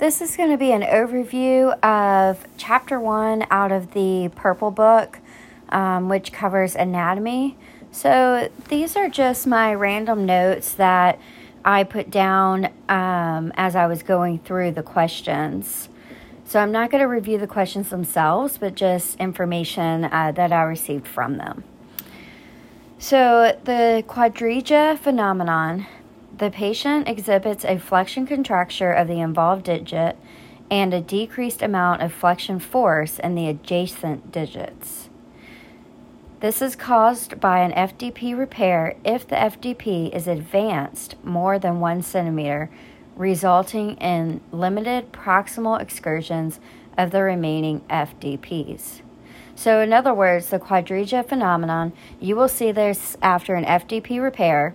this is going to be an overview of chapter one out of the Purple Book, um, which covers anatomy. So these are just my random notes that I put down um, as I was going through the questions. So I'm not going to review the questions themselves, but just information uh, that I received from them. So the quadriga phenomenon, the patient exhibits a flexion contracture of the involved digit and a decreased amount of flexion force in the adjacent digits. This is caused by an FDP repair if the FDP is advanced more than one centimeter, resulting in limited proximal excursions of the remaining FDPs. So, in other words, the quadriga phenomenon, you will see this after an FDP repair,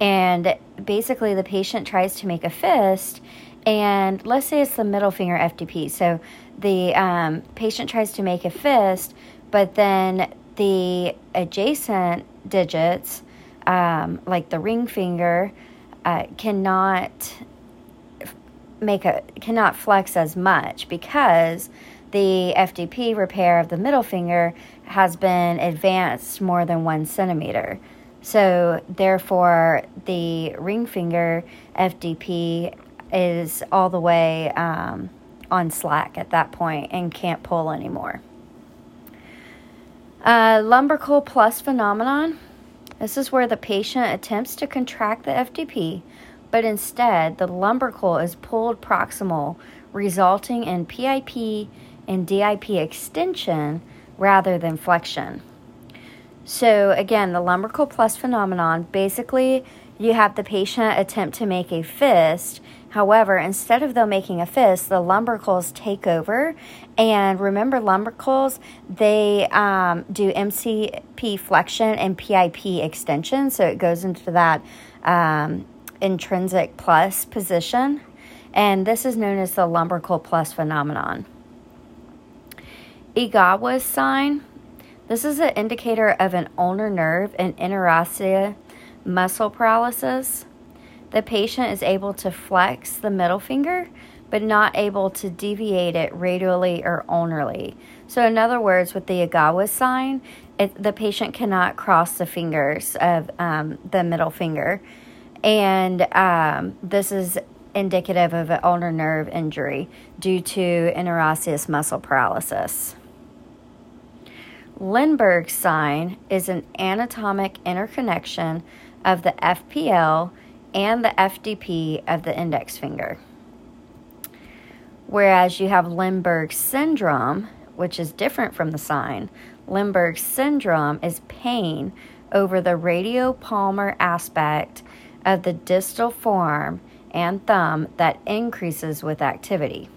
and basically the patient tries to make a fist, and let's say it's the middle finger FDP. So, the um, patient tries to make a fist, but then the adjacent digits, um, like the ring finger, uh, cannot make a cannot flex as much because the FDP repair of the middle finger has been advanced more than one centimeter. So therefore, the ring finger FDP is all the way um, on slack at that point and can't pull anymore. Uh, lumbrical plus phenomenon. This is where the patient attempts to contract the FDP, but instead the lumbrical is pulled proximal, resulting in PIP and DIP extension rather than flexion. So, again, the lumbrical plus phenomenon basically, you have the patient attempt to make a fist However, instead of them making a fist, the lumbricals take over. And remember, lumbricals, they um, do MCP flexion and PIP extension. So it goes into that um, intrinsic plus position. And this is known as the lumbrical plus phenomenon. Egawa's sign. This is an indicator of an ulnar nerve and interosseous muscle paralysis the patient is able to flex the middle finger but not able to deviate it radially or ulnarly. So, in other words, with the Egawa sign, it, the patient cannot cross the fingers of um, the middle finger. And um, this is indicative of an ulnar nerve injury due to interosseous muscle paralysis. Linburg sign is an anatomic interconnection of the FPL and the FDP of the index finger. Whereas you have Linburg syndrome, which is different from the sign. Linburg syndrome is pain over the radiopalmar aspect of the distal forearm and thumb that increases with activity.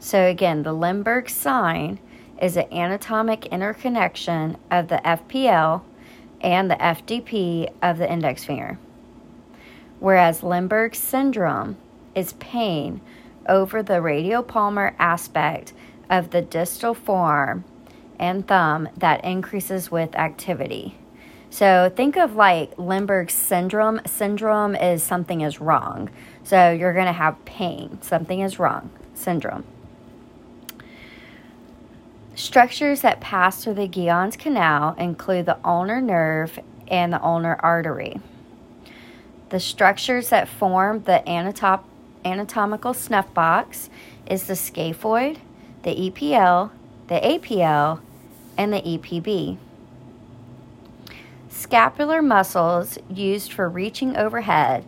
So, again, the Linburg sign is an anatomic interconnection of the FPL and the FDP of the index finger whereas Linburg syndrome is pain over the radiopalmar aspect of the distal forearm and thumb that increases with activity. So think of like Linburg syndrome. Syndrome is something is wrong. So you're going to have pain. Something is wrong. Syndrome. Structures that pass through the Guyon's canal include the ulnar nerve and the ulnar artery. The structures that form the anatop- anatomical snuff box is the scaphoid, the EPL, the APL, and the EPB. Scapular muscles used for reaching overhead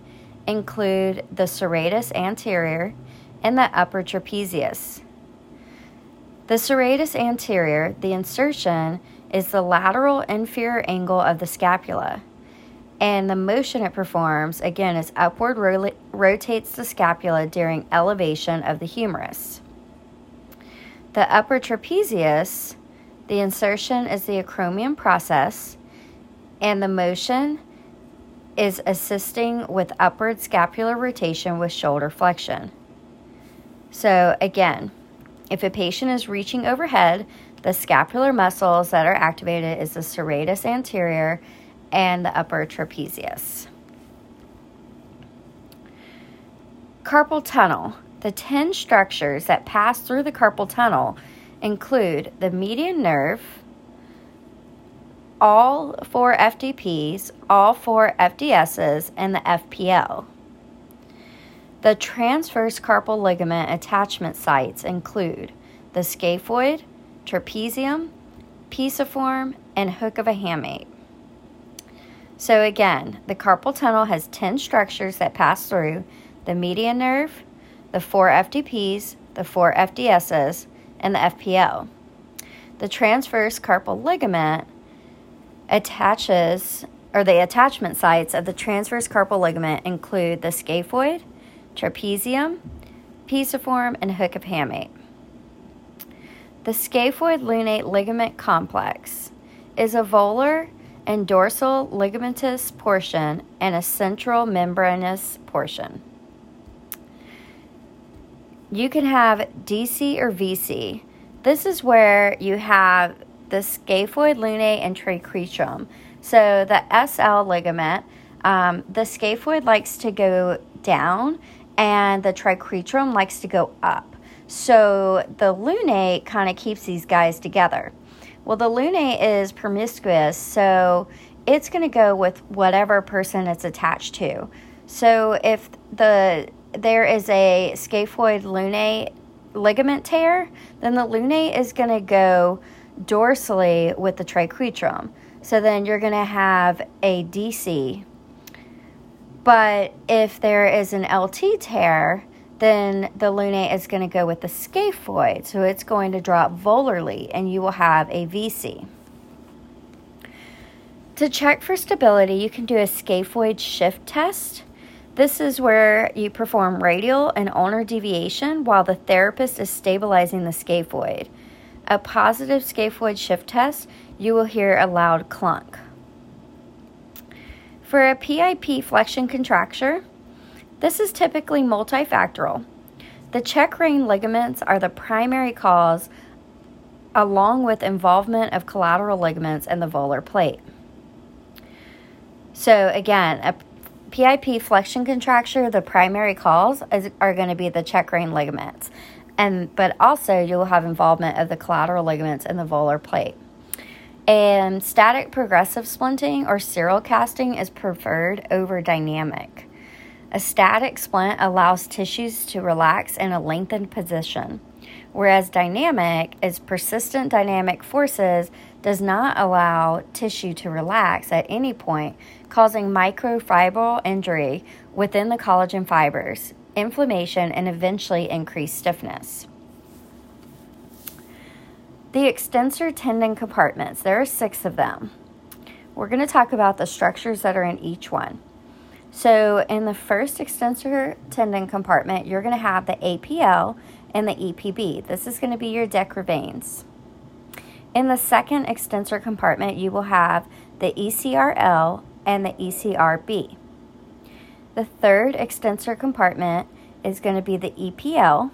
include the serratus anterior and the upper trapezius. The serratus anterior, the insertion, is the lateral inferior angle of the scapula. And the motion it performs, again, is upward ro- rotates the scapula during elevation of the humerus. The upper trapezius, the insertion is the acromion process, and the motion is assisting with upward scapular rotation with shoulder flexion. So, again, if a patient is reaching overhead, the scapular muscles that are activated is the serratus anterior and the upper trapezius. Carpal tunnel. The 10 structures that pass through the carpal tunnel include the median nerve, all four FDPs, all four FDSs, and the FPL. The transverse carpal ligament attachment sites include the scaphoid, trapezium, pisiform, and hook of a hamate. So, again, the carpal tunnel has 10 structures that pass through the median nerve, the four FDPs, the four FDSs, and the FPL. The transverse carpal ligament attaches, or the attachment sites of the transverse carpal ligament include the scaphoid, trapezium, pisiform, and hook of hamate. The scaphoid lunate ligament complex is a volar and dorsal ligamentous portion and a central membranous portion. You can have DC or VC. This is where you have the scaphoid lunate and triquetrum. So the SL ligament, um, the scaphoid likes to go down and the triquetrum likes to go up. So the lunate kind of keeps these guys together. Well, the lunate is promiscuous, so it's going to go with whatever person it's attached to. So if the there is a scaphoid lunate ligament tear, then the lunate is going to go dorsally with the triquetrum. So then you're going to have a DC. But if there is an LT tear, then the lunate is going to go with the scaphoid. So it's going to drop volarly and you will have a VC. To check for stability, you can do a scaphoid shift test. This is where you perform radial and ulnar deviation while the therapist is stabilizing the scaphoid. A positive scaphoid shift test, you will hear a loud clunk. For a PIP flexion contracture, this is typically multifactorial. The check rein ligaments are the primary cause, along with involvement of collateral ligaments and the volar plate. So, again, a PIP flexion contracture, the primary cause is, are going to be the check rein ligaments. And but also you'll have involvement of the collateral ligaments and the volar plate. And static progressive splinting or serial casting is preferred over dynamic. A static splint allows tissues to relax in a lengthened position, whereas dynamic is persistent dynamic forces does not allow tissue to relax at any point, causing microfibril injury within the collagen fibers, inflammation, and eventually increased stiffness. The extensor tendon compartments, there are six of them. We're going to talk about the structures that are in each one. So, in the first extensor tendon compartment, you're going to have the APL and the EPB. This is going to be your de Quervain's. In the second extensor compartment, you will have the ECRL and the ECRB. The third extensor compartment is going to be the EPL,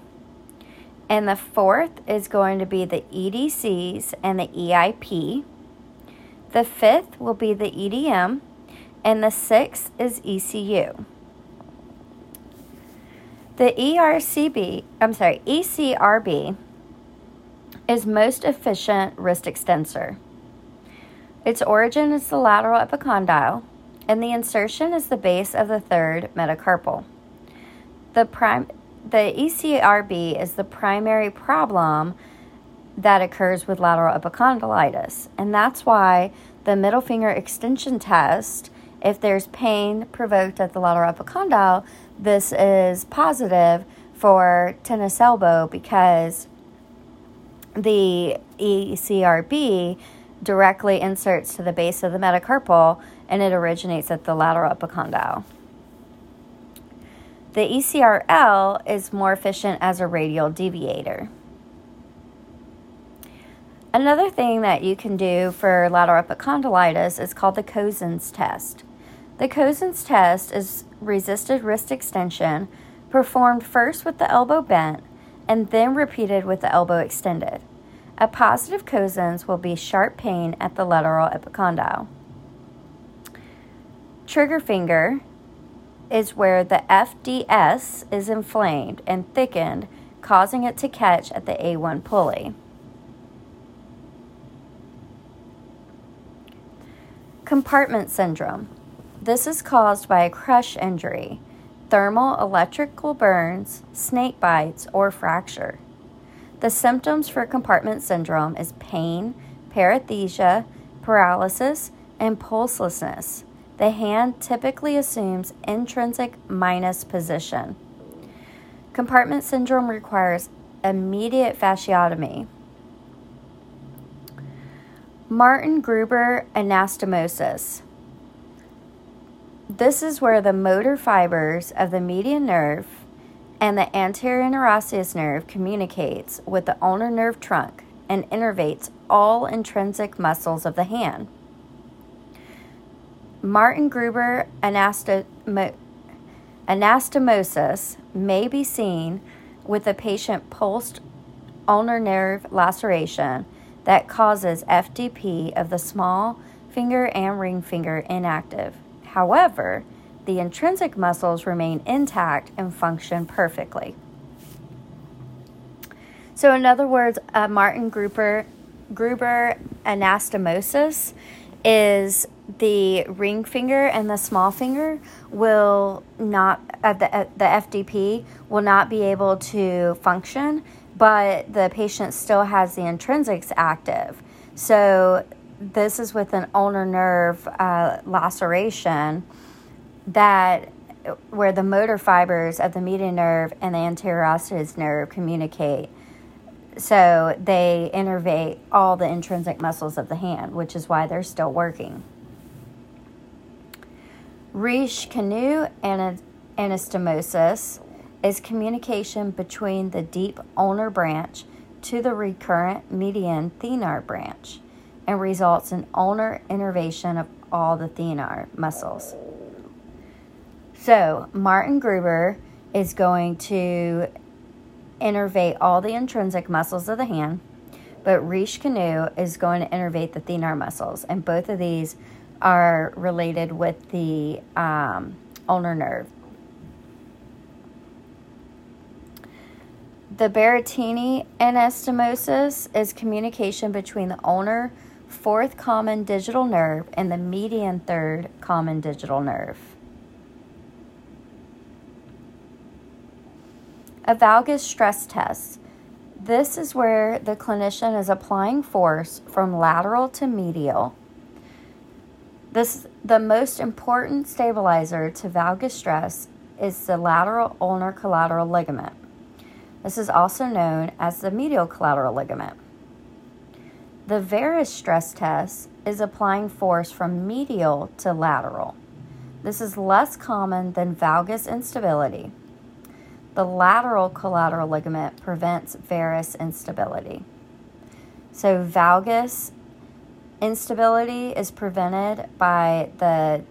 and the fourth is going to be the EDCs and the EIP. The fifth will be the EDM, and the sixth is ECU. The ERCB, I'm sorry, ECRB is most efficient wrist extensor. Its origin is the lateral epicondyle, and the insertion is the base of the third metacarpal. The, prime, the ECRB is the primary problem that occurs with lateral epicondylitis, and that's why the middle finger extension test, if there's pain provoked at the lateral epicondyle, this is positive for tennis elbow because the ECRB directly inserts to the base of the metacarpal and it originates at the lateral epicondyle. The ECRL is more efficient as a radial deviator. Another thing that you can do for lateral epicondylitis is called the Cozen's test. The Cozen's test is resisted wrist extension performed first with the elbow bent and then repeated with the elbow extended. A positive Cozen's will be sharp pain at the lateral epicondyle. Trigger finger is where the FDS is inflamed and thickened, causing it to catch at the A1 pulley. Compartment syndrome. This is caused by a crush injury, thermal electrical burns, snake bites, or fracture. The symptoms for compartment syndrome is pain, paresthesia, paralysis, and pulselessness. The hand typically assumes intrinsic minus position. Compartment syndrome requires immediate fasciotomy. Martin Gruber anastomosis. This is where the motor fibers of the median nerve and the anterior interosseous nerve communicates with the ulnar nerve trunk and innervates all intrinsic muscles of the hand. Martin Gruber anastomosis may be seen with a patient post ulnar nerve laceration that causes FDP of the small finger and ring finger inactive. However, the intrinsic muscles remain intact and function perfectly. So, in other words, uh, Martin Gruber, Gruber anastomosis is the ring finger and the small finger will not uh, the, uh, the FDP will not be able to function, but the patient still has the intrinsics active. So this is with an ulnar nerve uh, laceration that where the motor fibers of the median nerve and the anterior osseous nerve communicate. So they innervate all the intrinsic muscles of the hand, which is why they're still working. Riche-Cannieu anastomosis is communication between the deep ulnar branch to the recurrent median thenar branch and results in ulnar innervation of all the thenar muscles. So, Martin Gruber is going to innervate all the intrinsic muscles of the hand, but Riche-Cannieu is going to innervate the thenar muscles, and both of these are related with the um, ulnar nerve. The Berrettini anastomosis is communication between the ulnar fourth common digital nerve and the median third common digital nerve. A valgus stress test. This is where the clinician is applying force from lateral to medial this, the most important stabilizer to valgus stress is the lateral ulnar collateral ligament. This is also known as the medial collateral ligament. The varus stress test is applying force from medial to lateral. This is less common than valgus instability. The lateral collateral ligament prevents varus instability. So, valgus Instability is prevented by the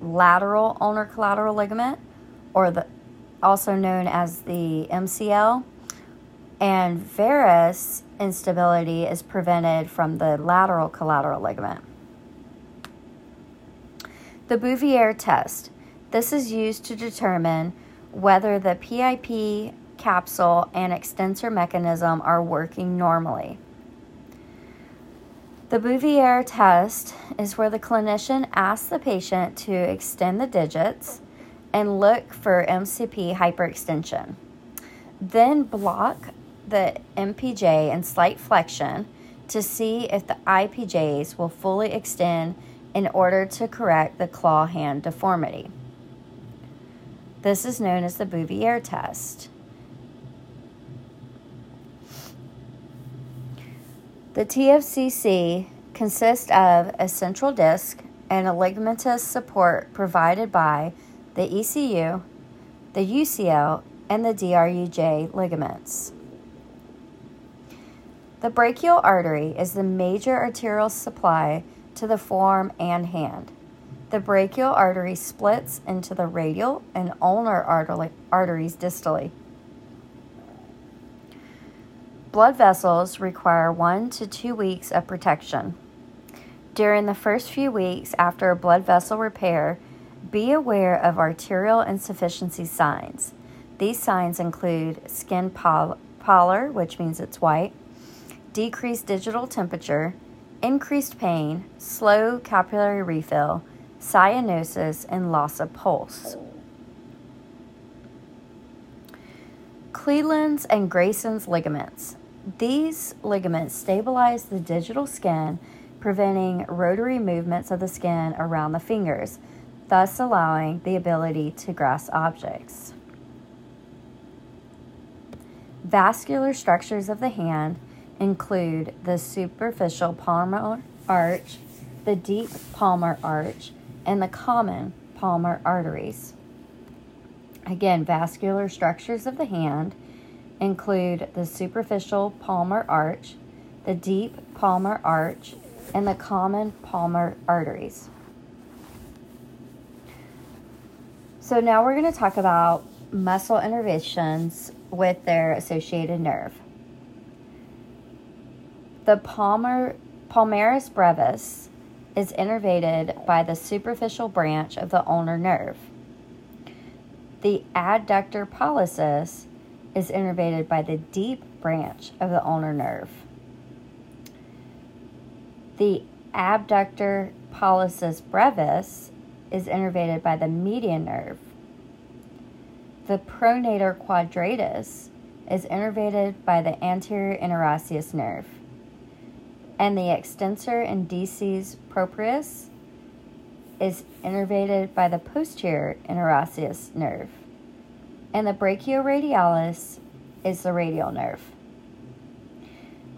lateral ulnar collateral ligament, or the also known as the MCL, and varus instability is prevented from the lateral collateral ligament. The Bouvier test. This is used to determine whether the PIP capsule and extensor mechanism are working normally. The Bouvier test is where the clinician asks the patient to extend the digits and look for MCP hyperextension. Then block the MPJ and slight flexion to see if the IPJs will fully extend in order to correct the claw hand deformity. This is known as the Bouvier test. The TFCC consists of a central disc and a ligamentous support provided by the ECU, the UCL, and the DRUJ ligaments. The brachial artery is the major arterial supply to the forearm and hand. The brachial artery splits into the radial and ulnar arteries distally. Blood vessels require one to two weeks of protection. During the first few weeks after a blood vessel repair, Be aware of arterial insufficiency signs. These signs include skin pall- pallor, which means it's white, decreased digital temperature, increased pain, slow capillary refill, cyanosis, and loss of pulse. Cleland's and Grayson's ligaments. These ligaments stabilize the digital skin, preventing rotary movements of the skin around the fingers, thus allowing the ability to grasp objects. Vascular structures of the hand include the superficial palmar arch, the deep palmar arch, and the common palmar arteries. Again, vascular structures of the hand include the superficial palmar arch, the deep palmar arch, and the common palmar arteries. So now we're going to talk about muscle innervations with their associated nerve. The palmar, palmaris brevis is innervated by the superficial branch of the ulnar nerve. The adductor pollicis is innervated by the deep branch of the ulnar nerve. The abductor pollicis brevis is innervated by the median nerve. The pronator quadratus is innervated by the anterior interosseous nerve. And the extensor indicis proprius is innervated by the posterior interosseous nerve and the brachioradialis is the radial nerve.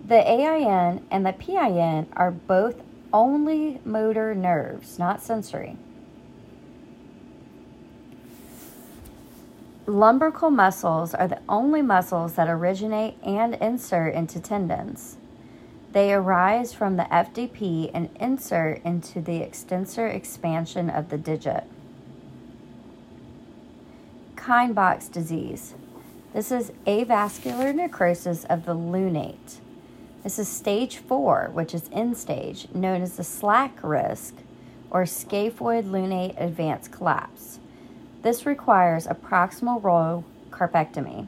The AIN and the PIN are both only motor nerves, not sensory. Lumbrical muscles are the only muscles that originate and insert into tendons. They arise from the FDP and insert into the extensor expansion of the digit. Kienbocks disease. This is avascular necrosis of the lunate. This is stage four, which is end stage, known as the SLAC wrist or scaphoid lunate advanced collapse. This requires a proximal row carpectomy.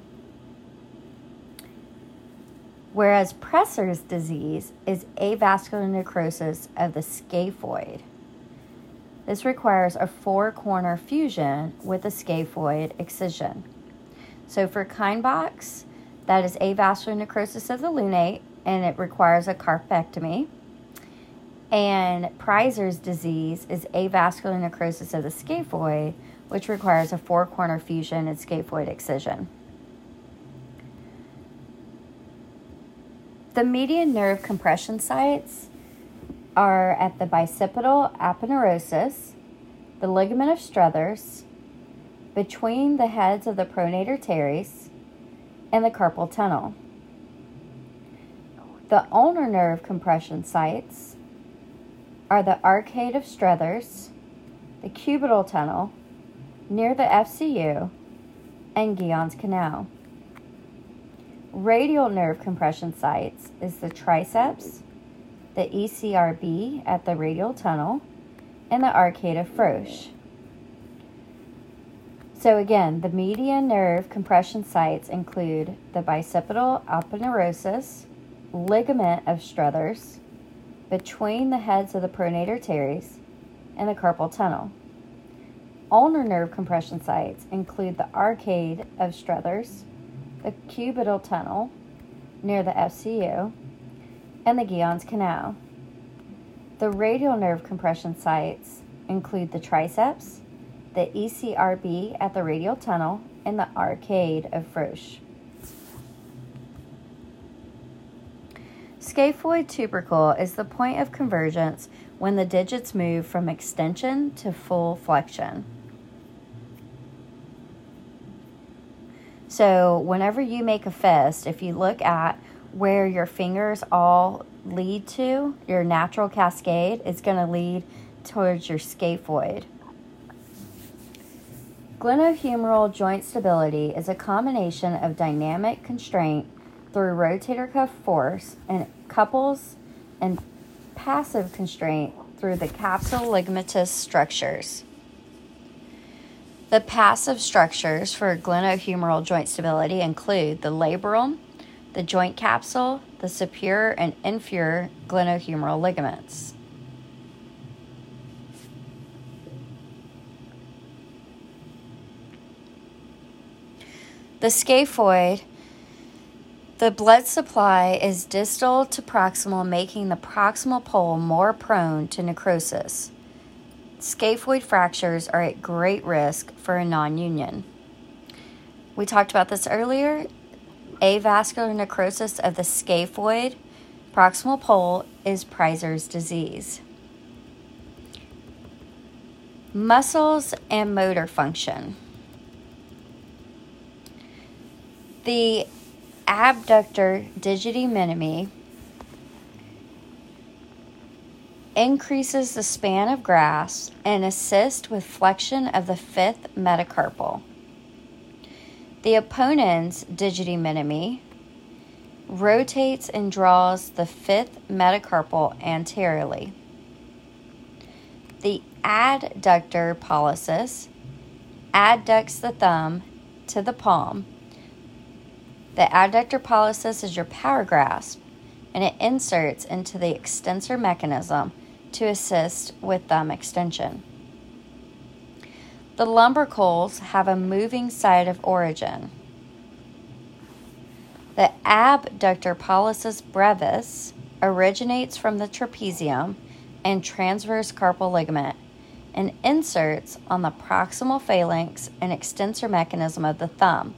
Whereas Preiser's disease is avascular necrosis of the scaphoid. This requires a four corner fusion with a scaphoid excision. So for Kienbocks, that is avascular necrosis of the lunate and it requires a carpectomy. And Preiser's disease is avascular necrosis of the scaphoid, which requires a four corner fusion and scaphoid excision. The median nerve compression sites are at the bicipital aponeurosis, the ligament of Struthers, between the heads of the pronator teres, and the carpal tunnel. The ulnar nerve compression sites are the arcade of Struthers, the cubital tunnel, near the FCU, and Guyon's canal. Radial nerve compression sites is the triceps, the ECRB at the radial tunnel, and the arcade of Frohse. So again, the median nerve compression sites include the bicipital aponeurosis, ligament of Struthers, between the heads of the pronator teres, and the carpal tunnel. Ulnar nerve compression sites include the arcade of Struthers, the cubital tunnel near the FCU, and the Guyon's Canal. The radial nerve compression sites include the triceps, the ECRB at the radial tunnel, and the arcade of Frohse. Scaphoid tubercle is the point of convergence when the digits move from extension to full flexion. So, whenever you make a fist, if you look at where your fingers all lead to, your natural cascade, is going to lead towards your scaphoid. Glenohumeral joint stability is a combination of dynamic constraint through rotator cuff force and couples and passive constraint through the capsule ligamentous structures. The passive structures for glenohumeral joint stability include the labrum, the joint capsule, the superior and inferior glenohumeral ligaments. The scaphoid, the blood supply is distal to proximal, making the proximal pole more prone to necrosis. Scaphoid fractures are at great risk for a non union. We talked about this earlier. Avascular necrosis of the scaphoid proximal pole is Preiser's disease. Muscles and motor function. The abductor digiti minimi increases the span of grasp and assists with flexion of the fifth metacarpal. The opponens digiti minimi rotates and draws the fifth metacarpal anteriorly. The adductor pollicis adducts the thumb to the palm the adductor pollicis is your power grasp, and it inserts into the extensor mechanism to assist with thumb extension. The lumbricals have a moving site of origin. The abductor pollicis brevis originates from the trapezium and transverse carpal ligament and inserts on the proximal phalanx and extensor mechanism of the thumb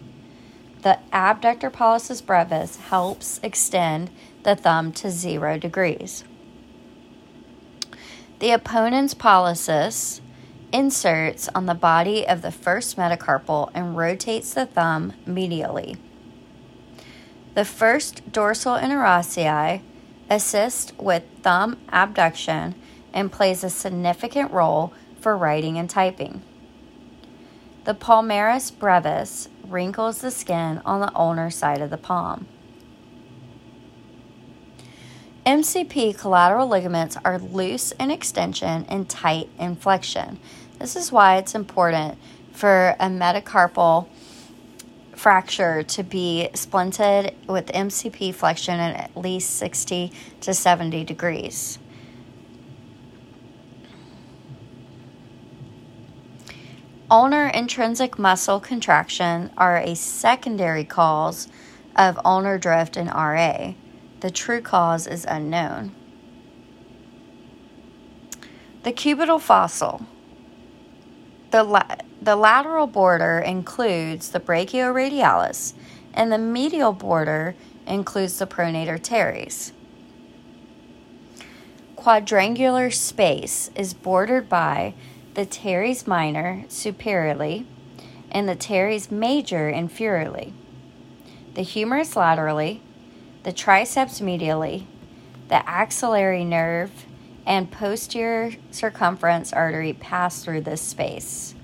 the abductor pollicis brevis helps extend the thumb to zero degrees. The opponens pollicis inserts on the body of the first metacarpal and rotates the thumb medially. The first dorsal interossei assists with thumb abduction and plays a significant role for writing and typing. The palmaris brevis wrinkles the skin on the ulnar side of the palm. MCP collateral ligaments are loose in extension and tight in flexion. This is why it's important for a metacarpal fracture to be splinted with MCP flexion at at least 60 to 70 degrees. Ulnar intrinsic muscle contraction are a secondary cause of ulnar drift in RA. The true cause is unknown. The cubital fossa. The, la- the lateral border includes the brachioradialis, and the medial border includes the pronator teres. Quadrangular space is bordered by the teres minor superiorly and the teres major inferiorly, the humerus laterally, the triceps medially, the axillary nerve, and posterior circumflex artery pass through this space.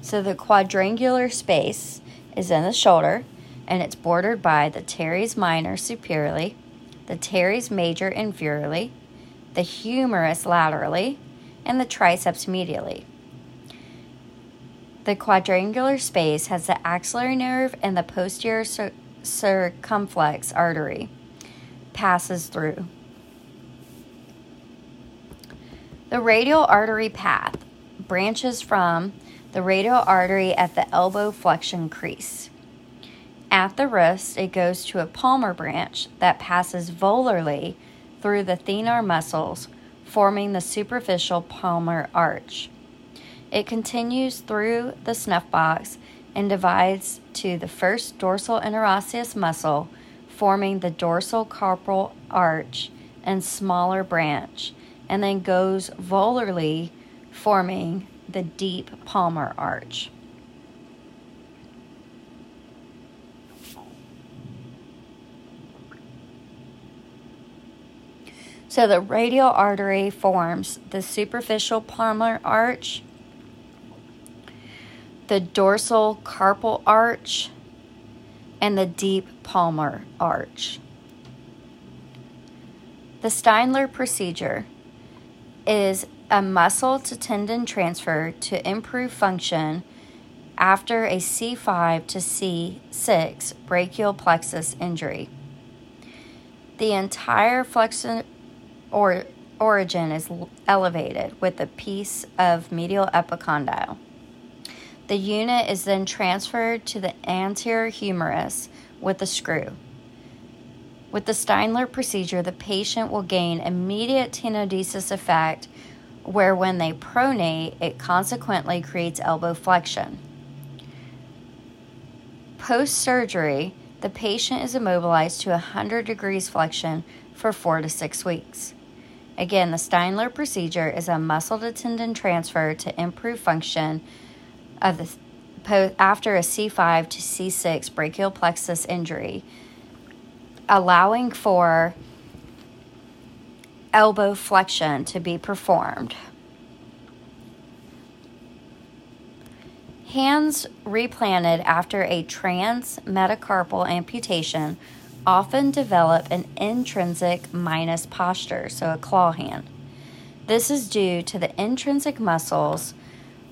So the quadrangular space is in the shoulder and it's bordered by the teres minor superiorly, the teres major inferiorly, the humerus laterally, and the triceps medially. The quadrangular space has the axillary nerve and the posterior cir- circumflex artery passes through. The radial artery path branches from the radial artery at the elbow flexion crease. At the wrist, it goes to a palmar branch that passes volarly through the thenar muscles forming the superficial palmar arch. It continues through the snuff box and divides to the first dorsal interosseous muscle, forming the dorsal carpal arch and smaller branch, and then goes volarly, forming the deep palmar arch. So the radial artery forms the superficial palmar arch, the dorsal carpal arch, and the deep palmar arch. The Steindler procedure is a muscle to tendon transfer to improve function after a C5 to C6 brachial plexus injury. The entire flexor or origin is elevated with a piece of medial epicondyle. The unit is then transferred to the anterior humerus with a screw. With the Steindler procedure, the patient will gain immediate tenodesis effect, where when they pronate, it consequently creates elbow flexion. Post surgery, the patient is immobilized to 100 degrees flexion for four to six weeks. Again, the Steindler procedure is a muscle to tendon transfer to improve function of the after a C5 to C6 brachial plexus injury, allowing for elbow flexion to be performed. Hands replanted after a trans metacarpal amputation often develop an intrinsic minus posture, so a claw hand. This is due to the intrinsic muscles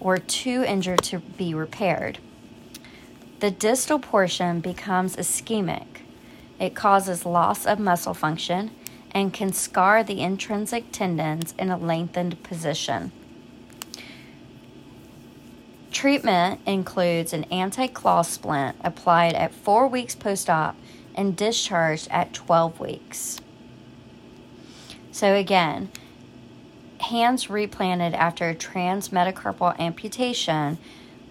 were too injured to be repaired. The distal portion becomes ischemic. It causes loss of muscle function and can scar the intrinsic tendons in a lengthened position. Treatment includes an anti claw splint applied at four weeks post op and discharged at 12 weeks. So, again, hands replanted after a transmetacarpal amputation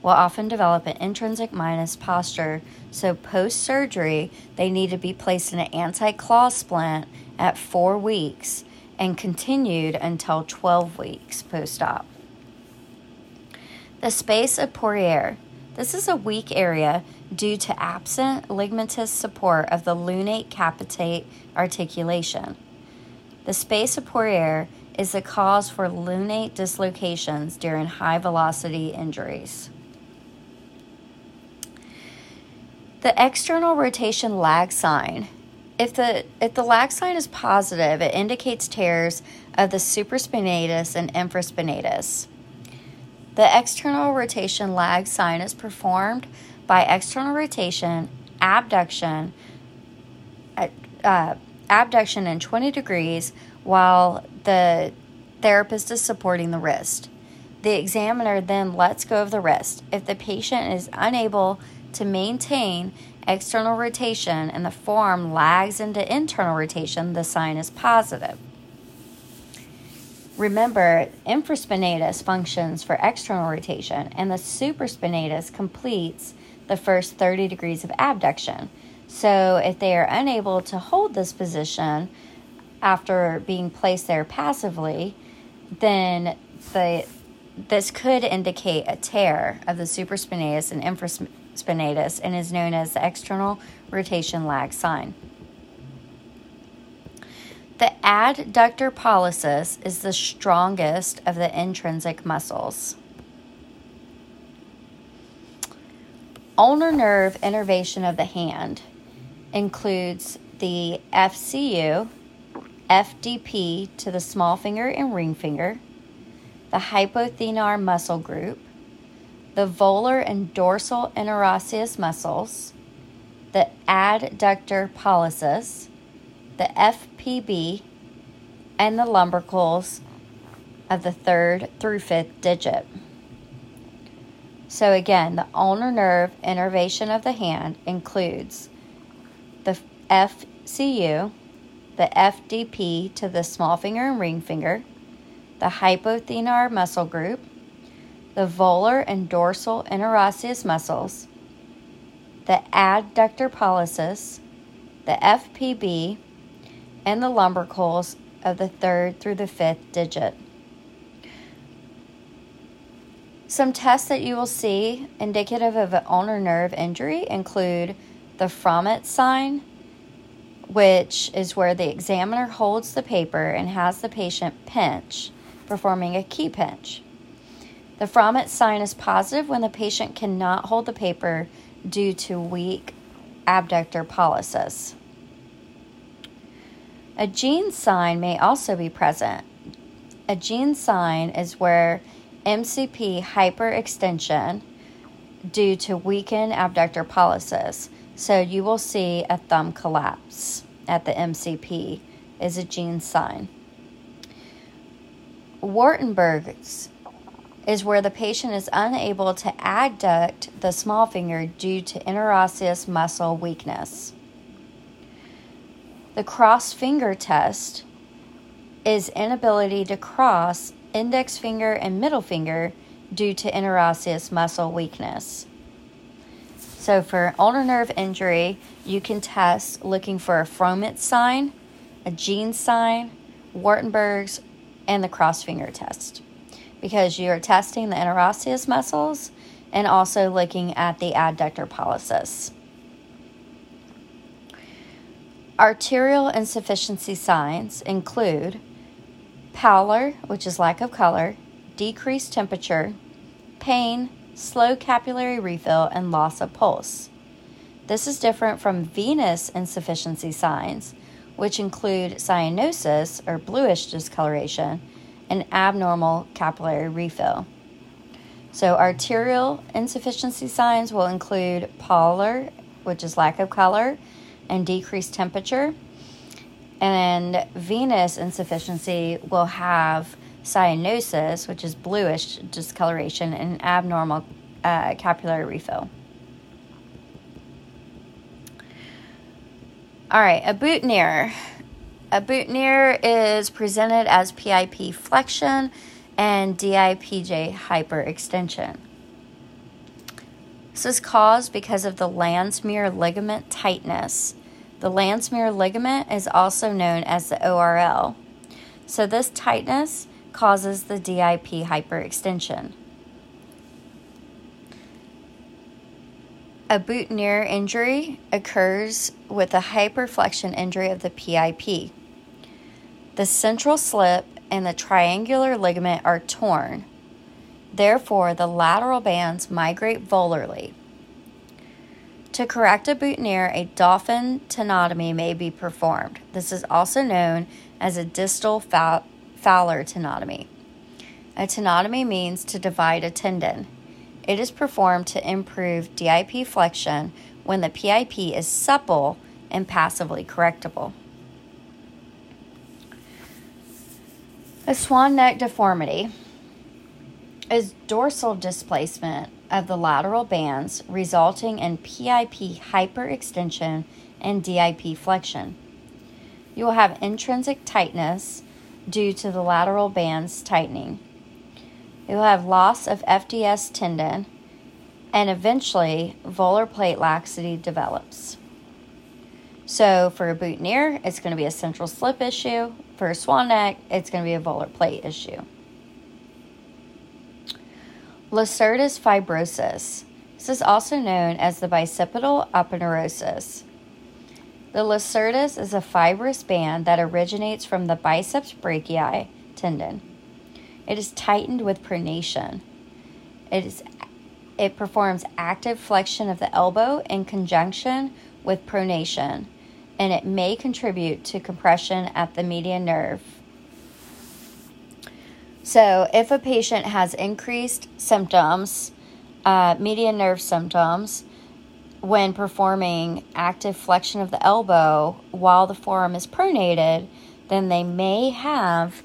will often develop an intrinsic minus posture. So, post surgery, they need to be placed in an anti claw splint at four weeks and continued until 12 weeks post op. The space of Poirier. This is a weak area due to absent ligamentous support of the lunate capitate articulation. The space of Poirier is a cause for lunate dislocations during high velocity injuries. The external rotation lag sign. If the if the lag sign is positive, it indicates tears of the supraspinatus and infraspinatus. The external rotation lag sign is performed by external rotation, abduction, uh, uh, abduction in 20 degrees while the therapist is supporting the wrist. The examiner then lets go of the wrist. If the patient is unable to maintain external rotation and the forearm lags into internal rotation, the sign is positive. Remember, infraspinatus functions for external rotation, and the supraspinatus completes the first 30 degrees of abduction. So, if they are unable to hold this position after being placed there passively, then the this could indicate a tear of the supraspinatus and infraspinatus and is known as the external rotation lag sign. The adductor pollicis is the strongest of the intrinsic muscles. Ulnar nerve innervation of the hand includes the FCU, FDP to the small finger and ring finger, the hypothenar muscle group, the volar and dorsal interosseous muscles, the adductor pollicis, the FPB, and the lumbricals of the third through fifth digit. So, again, the ulnar nerve innervation of the hand includes the FCU, the FDP to the small finger and ring finger, the hypothenar muscle group, the volar and dorsal interosseous muscles, the adductor pollicis, the FPB, and the lumbricals of the third through the fifth digit. Some tests that you will see indicative of an ulnar nerve injury include the Froment sign, which is where the examiner holds the paper and has the patient pinch, performing a key pinch. The Froment sign is positive when the patient cannot hold the paper due to weak abductor pollicis. A Jeanne sign may also be present. A Jeanne sign is where MCP hyperextension due to weakened abductor pollicis. So you will see a thumb collapse at the MCP is a Jeanne sign. Wartenberg's is where the patient is unable to adduct the small finger due to interosseous muscle weakness. The cross finger test is inability to cross index finger and middle finger due to interosseous muscle weakness. So, for ulnar nerve injury, you can test looking for a Froment sign, a Jeanne sign, Wartenberg's, and the cross finger test because you are testing the interosseous muscles and also looking at the adductor pollicis. Arterial insufficiency signs include pallor, which is lack of color, decreased temperature, pain, slow capillary refill, and loss of pulse. This is different from venous insufficiency signs, which include cyanosis or bluish discoloration and abnormal capillary refill. So, arterial insufficiency signs will include pallor, which is lack of color, and decreased temperature. And venous insufficiency will have cyanosis, which is bluish discoloration, and abnormal uh, capillary refill. All right, a boutonniere. A boutonniere is presented as PIP flexion and DIPJ hyperextension. This is caused because of the Landsmeer ligament tightness. The Landsmeer ligament is also known as the ORL. So, this tightness causes the DIP hyperextension. A boutonniere injury occurs with a hyperflexion injury of the PIP. The central slip and the triangular ligament are torn. Therefore, the lateral bands migrate volarly. To correct a boutonniere, a dolphin tenotomy may be performed. This is also known as a distal Fowler tenotomy. A tenotomy means to divide a tendon. It is performed to improve DIP flexion when the PIP is supple and passively correctable. A swan neck deformity is dorsal displacement of the lateral bands resulting in PIP hyperextension and DIP flexion. You will have intrinsic tightness due to the lateral bands tightening. You will have loss of FDS tendon, and eventually volar plate laxity develops. So, for a boutonniere, it's going to be a central slip issue. For a swan neck, it's going to be a volar plate issue. Lacertus fibrosus. This is also known as the bicipital aponeurosis. The lacertus is a fibrous band that originates from the biceps brachii tendon. It is tightened with pronation. It is it performs active flexion of the elbow in conjunction with pronation, and it may contribute to compression at the median nerve. So, if a patient has increased symptoms, uh, median nerve symptoms, when performing active flexion of the elbow while the forearm is pronated, then they may have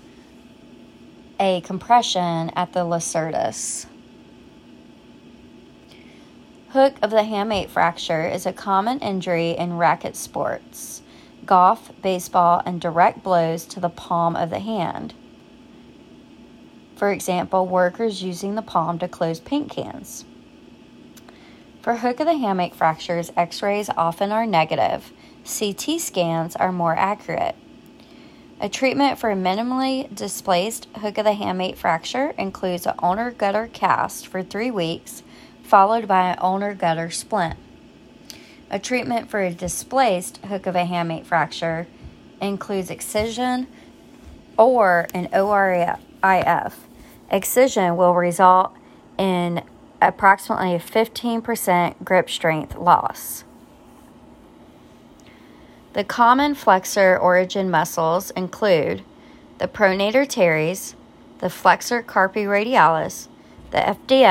a compression at the lacertus. Hook of the hamate fracture is a common injury in racket sports, golf, baseball, and direct blows to the palm of the hand. For example, workers using the palm to close paint cans. For hook of the hamate fractures, x rays often are negative. CT scans are more accurate. A treatment for a minimally displaced hook of the hamate fracture includes an ulnar gutter cast for three weeks, followed by an ulnar gutter splint. A treatment for a displaced hook of a hamate fracture includes excision or an ORIF. Excision will result in approximately a 15% grip strength loss. The common flexor origin muscles include the pronator teres, the flexor carpi radialis, the FDS